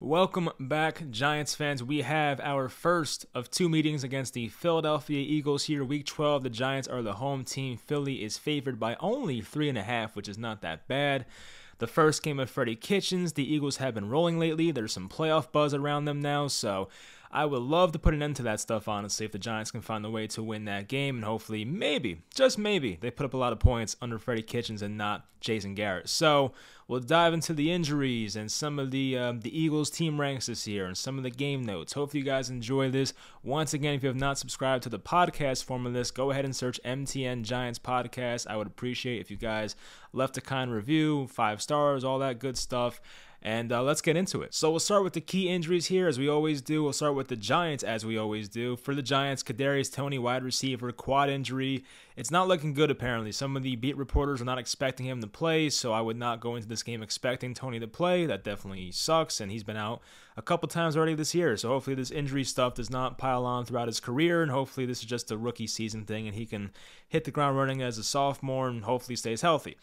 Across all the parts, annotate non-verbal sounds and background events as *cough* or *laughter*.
Welcome back, Giants fans. We have our first of two meetings against the Philadelphia Eagles here. Week 12, the Giants are the home team. Philly is favored by only three and a half, which is not that bad. The first game of Freddie Kitchens. The Eagles have been rolling lately. There's some playoff buzz around them now, so I would love to put an end to that stuff, honestly, if the Giants can find a way to win that game. And hopefully, maybe, just maybe, they put up a lot of points under Freddie Kitchens and not Jason Garrett. So we'll dive into the injuries and some of the um, the Eagles team ranks this year and some of the game notes. Hopefully, you guys enjoy this. Once again, if you have not subscribed to the podcast form of this, go ahead and search MTN Giants Podcast. I would appreciate if you guys left a kind review, five stars, all that good stuff. And uh, let's get into it. So we'll start with the key injuries here, as we always do. We'll start with the Giants, as we always do. For the Giants, Kadarius Toney, wide receiver, quad injury. It's not looking good, apparently. Some of the beat reporters are not expecting him to play, so I would not go into this game expecting Toney to play. That definitely sucks, and he's been out a couple times already this year. So hopefully this injury stuff does not pile on throughout his career, and hopefully this is just a rookie season thing, and he can hit the ground running as a sophomore and hopefully stays healthy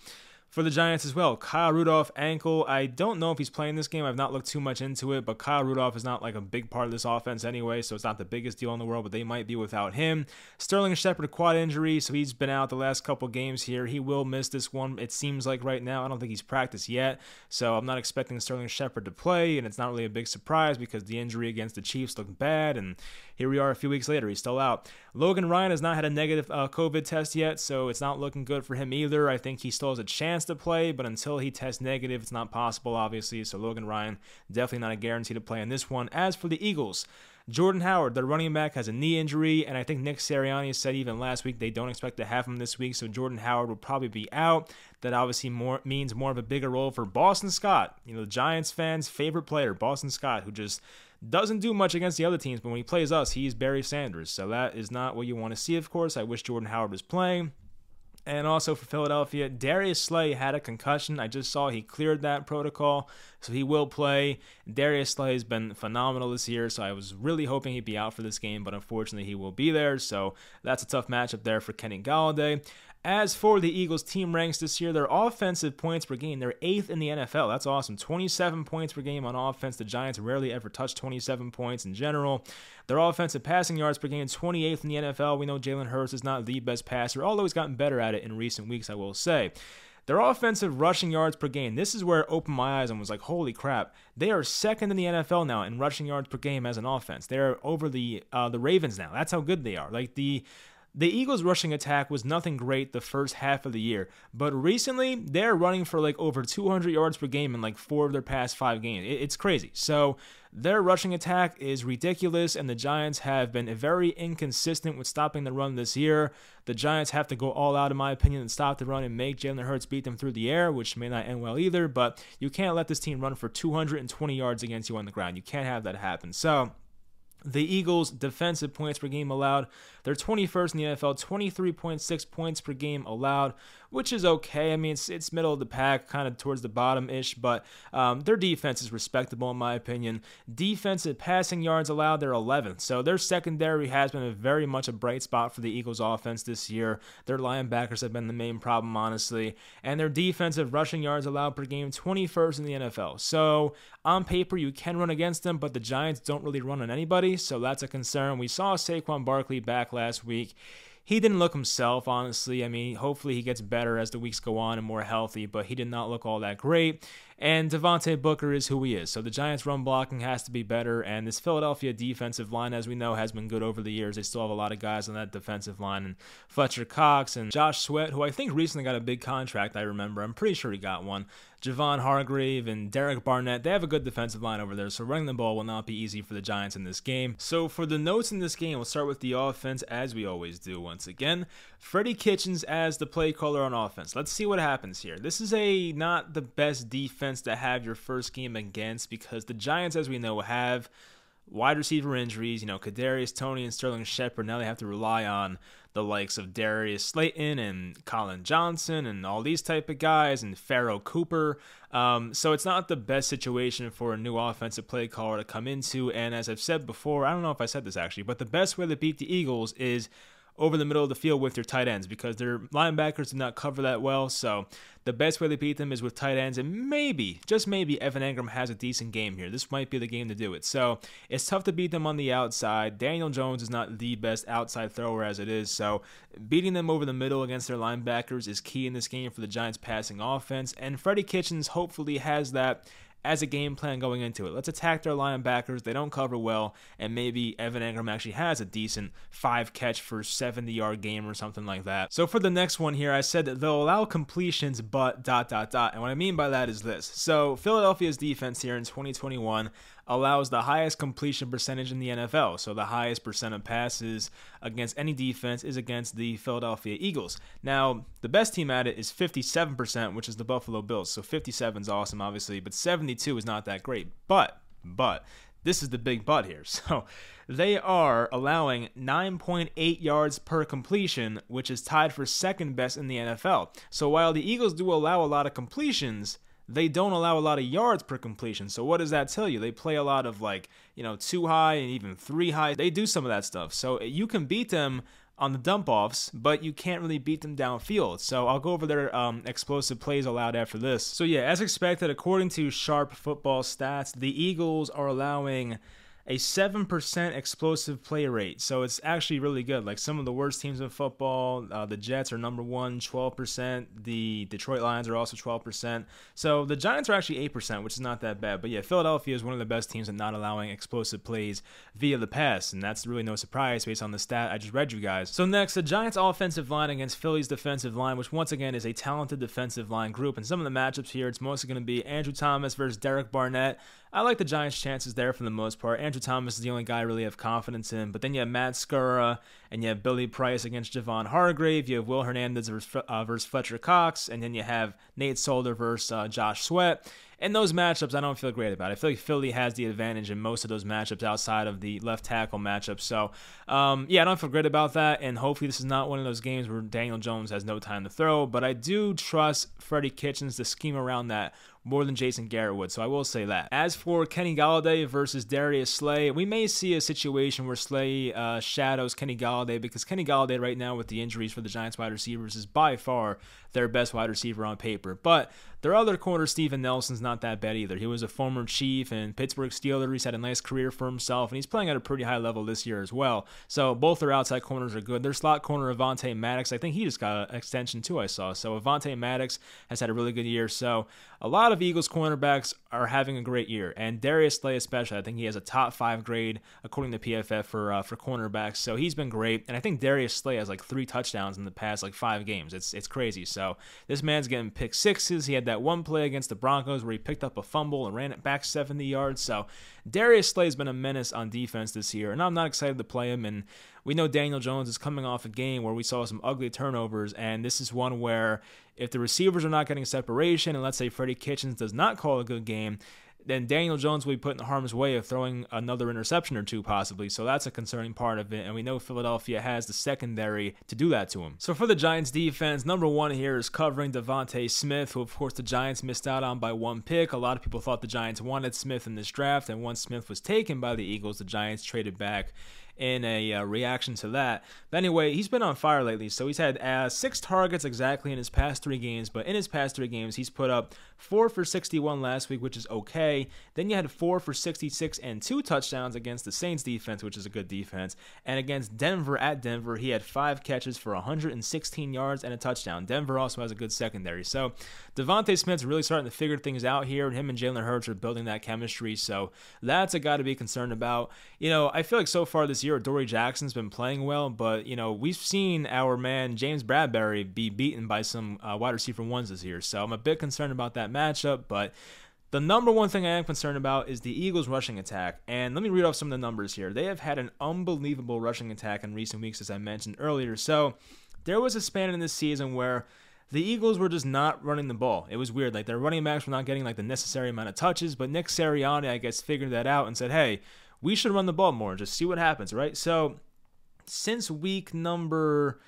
for the Giants as well. Kyle Rudolph ankle. I don't know if he's playing this game. I've not looked too much into it, but Kyle Rudolph is not like a big part of this offense anyway, so it's not the biggest deal in the world, but they might be without him. Sterling Shepard quad injury, so he's been out the last couple games here. He will miss this one. It seems like right now. I don't think he's practiced yet, so I'm not expecting Sterling Shepard to play, and it's not really a big surprise because the injury against the Chiefs looked bad, and here we are a few weeks later. He's still out. Logan Ryan has not had a negative uh, COVID test yet, so it's not looking good for him either. I think he still has a chance to play, but until he tests negative, it's not possible, obviously. So Logan Ryan, definitely not a guarantee to play in this one. As for the Eagles, Jordan Howard, the running back, has a knee injury, and I think Nick Sirianni said even last week they don't expect to have him this week, so Jordan Howard will probably be out. That obviously more means more of a bigger role for Boston Scott, you know, the Giants fans' favorite player, Boston Scott, who just doesn't do much against the other teams, but when he plays us, he's Barry Sanders. So that is not what you want to see, of course. I wish Jordan Howard was playing. And also for Philadelphia, Darius Slay had a concussion. I just saw he cleared that protocol, so he will play. Darius Slay has been phenomenal this year, so I was really hoping he'd be out for this game, but unfortunately he will be there. So that's a tough matchup there for Kenny Golladay. As for the Eagles team ranks this year, their offensive points per game, they're eighth in the NFL. That's awesome. 27 points per game on offense. The Giants rarely ever touch 27 points in general. Their offensive passing yards per game, 28th in the NFL. We know Jalen Hurts is not the best passer, although he's gotten better at it in recent weeks, I will say. Their offensive rushing yards per game. This is where it opened my eyes and was like, holy crap. They are second in the NFL now in rushing yards per game as an offense. They're over the uh, the Ravens now. That's how good they are. Like the the Eagles' rushing attack was nothing great the first half of the year, but recently they're running for like over 200 yards per game in like four of their past five games. It's crazy. So their rushing attack is ridiculous, and the Giants have been very inconsistent with stopping the run this year. The Giants have to go all out, in my opinion, and stop the run and make Jalen Hurts beat them through the air, which may not end well either, but you can't let this team run for 220 yards against you on the ground. You can't have that happen. So, the Eagles' defensive points per game allowed, they're 21st in the NFL, 23.6 points per game allowed, which is okay. I mean, it's, it's middle of the pack, kind of towards the bottom ish, but um, their defense is respectable in my opinion. Defensive passing yards allowed, they're 11th. So their secondary has been very much a bright spot for the Eagles' offense this year. Their linebackers have been the main problem, honestly. And their defensive rushing yards allowed per game, 21st in the NFL. So on paper, you can run against them, but the Giants don't really run on anybody so that's a concern. We saw Saquon Barkley back last week. He didn't look himself, honestly. I mean, hopefully he gets better as the weeks go on and more healthy, but he did not look all that great. And Devontae Booker is who he is. So the Giants' run blocking has to be better. And this Philadelphia defensive line, as we know, has been good over the years. They still have a lot of guys on that defensive line. And Fletcher Cox and Josh Sweat, who I think recently got a big contract, I remember. I'm pretty sure he got one. Javon Hargrave and Derek Barnett, they have a good defensive line over there, so running the ball will not be easy for the Giants in this game. So for the notes in this game, we'll start with the offense as we always do once again. Freddie Kitchens as the play caller on offense. Let's see what happens here. This is a not the best defense to have your first game against because the Giants, as we know, have wide receiver injuries. You know, Kadarius Toney and Sterling Shepard. Now they have to rely on the likes of Darius Slayton and Collin Johnson and all these type of guys and Pharoh Cooper. Um, so it's not the best situation for a new offensive play caller to come into. And as I've said before, I don't know if I said this actually, but the best way to beat the Eagles is over the middle of the field with their tight ends because their linebackers do not cover that well. So the best way to beat them is with tight ends, and maybe, just maybe, Evan Engram has a decent game here. This might be the game to do it. So it's tough to beat them on the outside. Daniel Jones is not the best outside thrower as it is, so beating them over the middle against their linebackers is key in this game for the Giants' passing offense. And Freddie Kitchens hopefully has that as a game plan going into it. Let's attack their linebackers. They don't cover well, and maybe Evan Engram actually has a decent five catch for 70 yard game or something like that. So for the next one here, I said that they'll allow completions, but dot dot dot. And what I mean by that is this. So Philadelphia's defense here in 2021 allows the highest completion percentage in the NFL. So the highest percent of passes against any defense is against the Philadelphia Eagles. Now, the best team at it is 57%, which is the Buffalo Bills. So 57 is awesome, obviously, but 72 is not that great. But, but, this is the big but here. *laughs* So they are allowing 9.8 yards per completion, which is tied for second best in the NFL. So while the Eagles do allow a lot of completions, they don't allow a lot of yards per completion. So what does that tell you? They play a lot of like, you know, two high and even three high. They do some of that stuff. So you can beat them on the dump offs, but you can't really beat them downfield. So I'll go over their um, explosive plays allowed after this. So yeah, as expected, according to Sharp Football Stats, the Eagles are allowing a 7% explosive play rate. So it's actually really good. Like some of the worst teams in football, uh, the Jets are number one, 12%. The Detroit Lions are also 12%. So the Giants are actually 8%, which is not that bad. But yeah, Philadelphia is one of the best teams at not allowing explosive plays via the pass. And that's really no surprise based on the stat I just read you guys. So next, the Giants' offensive line against Philly's defensive line, which once again is a talented defensive line group. And some of the matchups here, it's mostly going to be Andrew Thomas versus Derek Barnett. I like the Giants' chances there for the most part. Andrew Thomas is the only guy I really have confidence in. But then you have Matt Skura and you have Billy Price against Javon Hargrave. You have Will Hernandez versus, uh, versus Fletcher Cox. And then you have Nate Solder versus uh, Josh Sweat And those matchups, I don't feel great about. I feel like Philly has the advantage in most of those matchups outside of the left tackle matchup. So, um, yeah, I don't feel great about that. And hopefully, this is not one of those games where Daniel Jones has no time to throw. But I do trust Freddie Kitchens to scheme around that more than Jason Garrett would. So I will say that. As for Kenny Golladay versus Darius Slay, we may see a situation where Slay uh, shadows Kenny Golladay because Kenny Golladay, right now with the injuries for the Giants wide receivers is by far their best wide receiver on paper. But their other corner, Steven Nelson's not that bad either. He was a former Chief and Pittsburgh Steeler. He's had a nice career for himself, and he's playing at a pretty high level this year as well. So both their outside corners are good. Their slot corner, Avonte Maddox, I think he just got an extension too, I saw. So Avonte Maddox has had a really good year. So a lot of Eagles cornerbacks are having a great year, and Darius Slay especially. I think he has a top five grade according to PFF for uh, for cornerbacks. So he's been great, and I think Darius Slay has like three touchdowns in the past like five games. It's it's crazy. So this man's getting pick sixes. He had that one play against the Broncos where he picked up a fumble and ran it back 70 yards. So Darius Slay has been a menace on defense this year, and I'm not excited to play him. And we know Daniel Jones is coming off a game where we saw some ugly turnovers, and this is one where if the receivers are not getting separation, and let's say Freddie Kitchens does not call a good game, then Daniel Jones will be put in harm's way of throwing another interception or two, possibly. So that's a concerning part of it. And we know Philadelphia has the secondary to do that to him. So for the Giants defense, number one here is covering DeVonta Smith, who, of course, the Giants missed out on by one pick. A lot of people thought the Giants wanted Smith in this draft. And once Smith was taken by the Eagles, the Giants traded back in a uh, reaction to that. But anyway, he's been on fire lately. So he's had uh, six targets exactly in his past three games. But in his past three games, he's put up four for 61 last week, which is okay. Then you had four for 66 and two touchdowns against the Saints defense, which is a good defense. And against Denver at Denver, he had five catches for 116 yards and a touchdown. Denver also has a good secondary. So DeVonta Smith's really starting to figure things out here, and him and Jalen Hurts are building that chemistry. So that's a guy to be concerned about. You know, I feel like so far this year, Dory Jackson's been playing well, but you know we've seen our man James Bradberry be beaten by some uh, wide receiver ones this year, so I'm a bit concerned about that matchup. But the number one thing I am concerned about is the Eagles' rushing attack. And let me read off some of the numbers here. They have had an unbelievable rushing attack in recent weeks, as I mentioned earlier. So there was a span in this season where the Eagles were just not running the ball. It was weird. Like their running backs were not getting like the necessary amount of touches, but Nick Sirianni, I guess, figured that out and said, "Hey, we should run the ball more and just see what happens, right? So since week number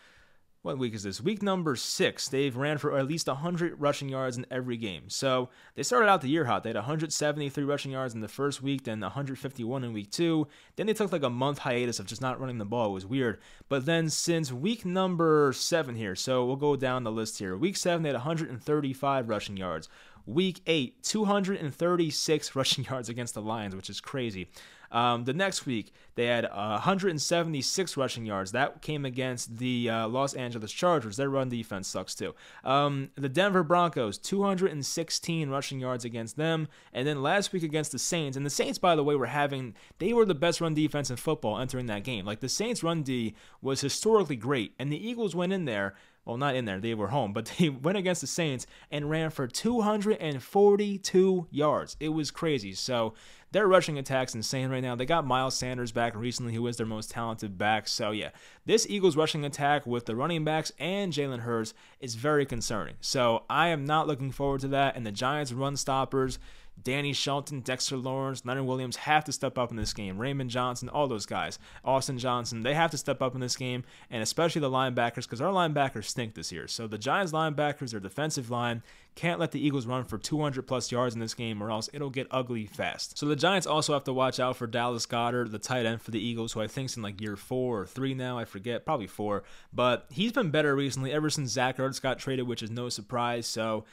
what week is this? Week number six. They've ran for at least 100 rushing yards in every game. So they started out the year hot. They had 173 rushing yards in the first week, then 151 in week two. Then they took like a month hiatus of just not running the ball. It was weird. But then since week number seven here, so we'll go down the list here. Week seven, they had 135 rushing yards. Week eight, 236 *laughs* rushing yards against the Lions, which is crazy. Um, the next week, they had uh, 176 rushing yards. That came against the uh, Los Angeles Chargers. Their run defense sucks too. Um, the Denver Broncos, 216 rushing yards against them. And then last week against the Saints. And the Saints, by the way, were having, they were the best run defense in football entering that game. Like the Saints' run D was historically great. And the Eagles went in there well, not in there, they were home, but *laughs* they went against the Saints and ran for 242 yards. It was crazy. So their rushing attack's insane right now. They got Miles Sanders back recently, who is their most talented back. So yeah, this Eagles rushing attack with the running backs and Jalen Hurts is very concerning. So I am not looking forward to that. And the Giants run stoppers Danny Shelton, Dexter Lawrence, Leonard Williams have to step up in this game. Raymond Johnson, all those guys. Austin Johnson, they have to step up in this game, and especially the linebackers, because our linebackers stink this year. So the Giants linebackers, their defensive line, can't let the Eagles run for 200 plus yards in this game, or else it'll get ugly fast. So the Giants also have to watch out for Dallas Goedert, the tight end for the Eagles, who I think's in like year four or three now. I forget, probably four. But he's been better recently ever since Zach Ertz got traded, which is no surprise. So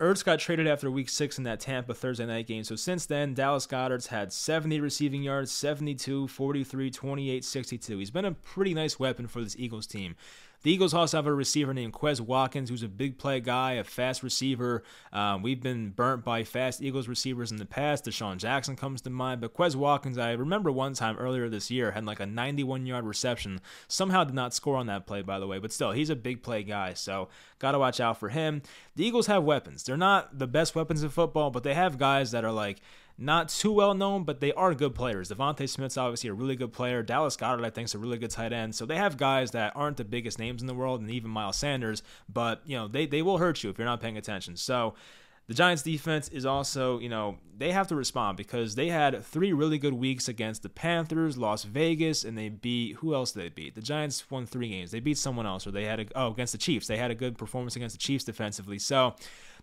Ertz got traded after week six in that Tampa Thursday night game. So since then, Dallas Goedert's had 70 receiving yards, 72, 43, 28, 62. He's been a pretty nice weapon for this Eagles team. The Eagles also have a receiver named Quez Watkins, who's a big play guy, a fast receiver. Um, we've been burnt by fast Eagles receivers in the past. DeSean Jackson comes to mind, but Quez Watkins, I remember one time earlier this year, had like a 91 yard reception. Somehow did not score on that play, by the way, but still, he's a big play guy, so got to watch out for him. The Eagles have weapons. They're not the best weapons in football, but they have guys that are like not too well known, but they are good players. DeVonta Smith's obviously a really good player. Dallas Goedert, I think, is a really good tight end. So they have guys that aren't the biggest names in the world, and even Miles Sanders, but you know they they will hurt you if you're not paying attention. So. The Giants defense is also, you know, they have to respond because they had three really good weeks against the Panthers, Las Vegas, and they beat who else did they beat? The Giants won three games. They beat someone else, or they had a oh against the Chiefs. They had a good performance against the Chiefs defensively. So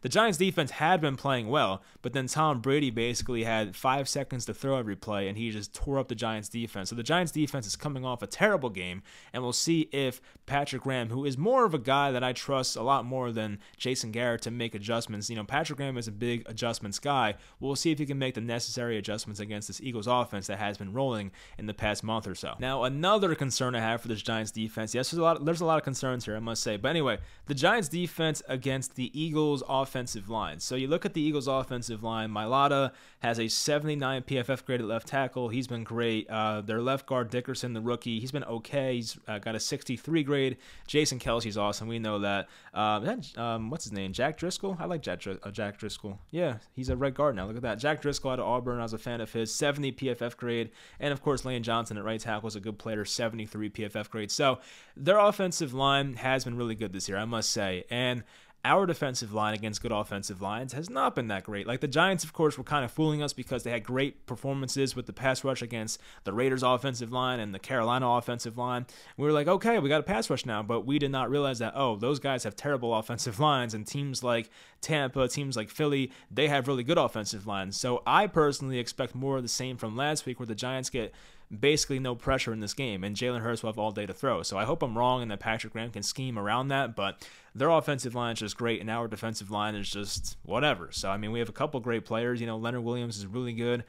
the Giants defense had been playing well, but then Tom Brady basically had five seconds to throw every play, and he just tore up the Giants defense. So the Giants defense is coming off a terrible game, and we'll see if Patrick Graham, who is more of a guy that I trust a lot more than Jason Garrett to make adjustments, you know, Patrick Graham is a big adjustments guy. We'll see if he can make the necessary adjustments against this Eagles offense that has been rolling in the past month or so. Now, another concern I have for this Giants defense, yes, there's a lot, there's a lot of concerns here, I must say, but anyway, the Giants defense against the Eagles offense offensive line. So you look at the Eagles' offensive line. Mailata has a 79 PFF grade at left tackle. He's been great. Uh, their left guard Dickerson, the rookie, he's been okay. He's uh, got a 63 grade. Jason Kelce's awesome. We know that. Uh, that um, what's his name? Jack Driscoll. I like Jack, uh, Jack Driscoll. Yeah, he's a red guard now. Look at that. Jack Driscoll out of Auburn. I was a fan of his. 70 PFF grade, and of course Lane Johnson at right tackle is a good player. 73 PFF grade. So their offensive line has been really good this year, I must say, and our defensive line against good offensive lines has not been that great. Like the Giants, of course, were kind of fooling us because they had great performances with the pass rush against the Raiders offensive line and the Carolina offensive line. We were like, okay, we got a pass rush now, but we did not realize that, oh, those guys have terrible *laughs* offensive lines, and teams like Tampa, teams like Philly, they have really good offensive lines. So I personally expect more of the same from last week where the Giants get basically no pressure in this game, and Jalen Hurts will have all day to throw. So I hope I'm wrong and that Patrick Graham can scheme around that, but their offensive line is just great, and our defensive line is just whatever. So, I mean, we have a couple great players. You know, Leonard Williams is really good.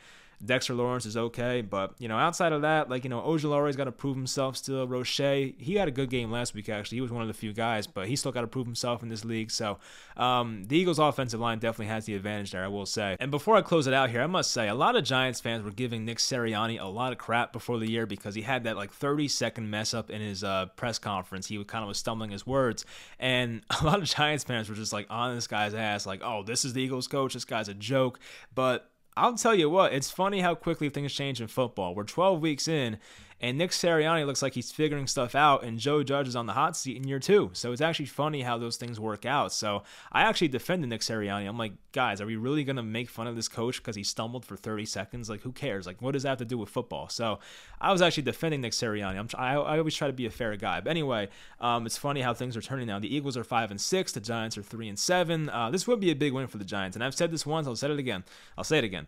Dexter Lawrence is okay, but you know, outside of that, like you know, Ojulari's got to prove himself still. Roche, he had a good game last week actually. He was one of the few guys, but he still got to prove himself in this league. So, um, the Eagles' offensive line definitely has the advantage there, I will say. And before I close it out here, I must say a lot of Giants fans were giving Nick Sirianni a lot of crap before the year because he had that like 30 second mess up in his uh, press conference. He was kind of was stumbling his words, and *laughs* a lot of Giants fans were just like on this guy's ass, like, "Oh, this is the Eagles coach. This guy's a joke." But I'll tell you what, it's funny how quickly things change in football. We're 12 weeks in, And Nick Sirianni looks like he's figuring stuff out, and Joe Judge is on the hot seat in year two. So it's actually funny how those things work out. So I actually defended Nick Sirianni. I'm like, guys, are we really going to make fun of this coach because he stumbled for 30 seconds? Like, who cares? Like, what does that have to do with football? So I was actually defending Nick Sirianni. I'm, I, I always try to be a fair guy. But anyway, um, it's funny how things are turning now. The Eagles are five and six. The Giants are three and seven. Uh, this would be a big win for the Giants. And I've said this once. I'll say it again. I'll say it again.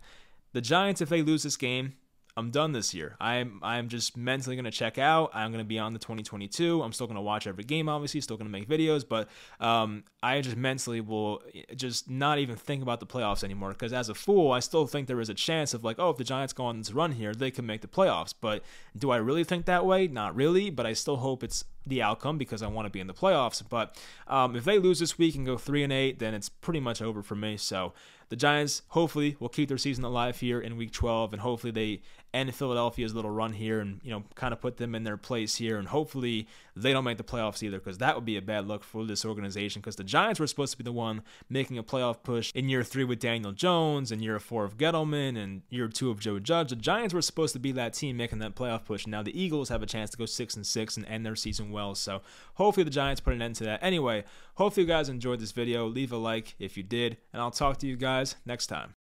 The Giants, if they lose this game, I'm done this year. I'm I'm just mentally gonna check out. I'm gonna be on the 2022. I'm still gonna watch every game, obviously. Still gonna make videos, but um, I just mentally will just not even think about the playoffs anymore. Because as a fool, I still think there is a chance of like, oh, if the Giants go on this run here, they can make the playoffs. But do I really think that way? Not really. But I still hope it's the outcome because I want to be in the playoffs. But um, if they lose this week and go three and eight, then it's pretty much over for me. So the Giants hopefully will keep their season alive here in Week 12, and hopefully they end Philadelphia's little run here and you know kind of put them in their place here, and hopefully they don't make the playoffs either because that would be a bad look for this organization because the Giants were supposed to be the one making a playoff push in year three with Daniel Jones and year four of Gettleman and year two of Joe Judge. The Giants were supposed to be that team making that playoff push. Now the Eagles have a chance to go six and six and end their season well. So hopefully the Giants put an end to that. Anyway, hopefully you guys enjoyed this video. Leave a like if you did, and I'll talk to you guys next time.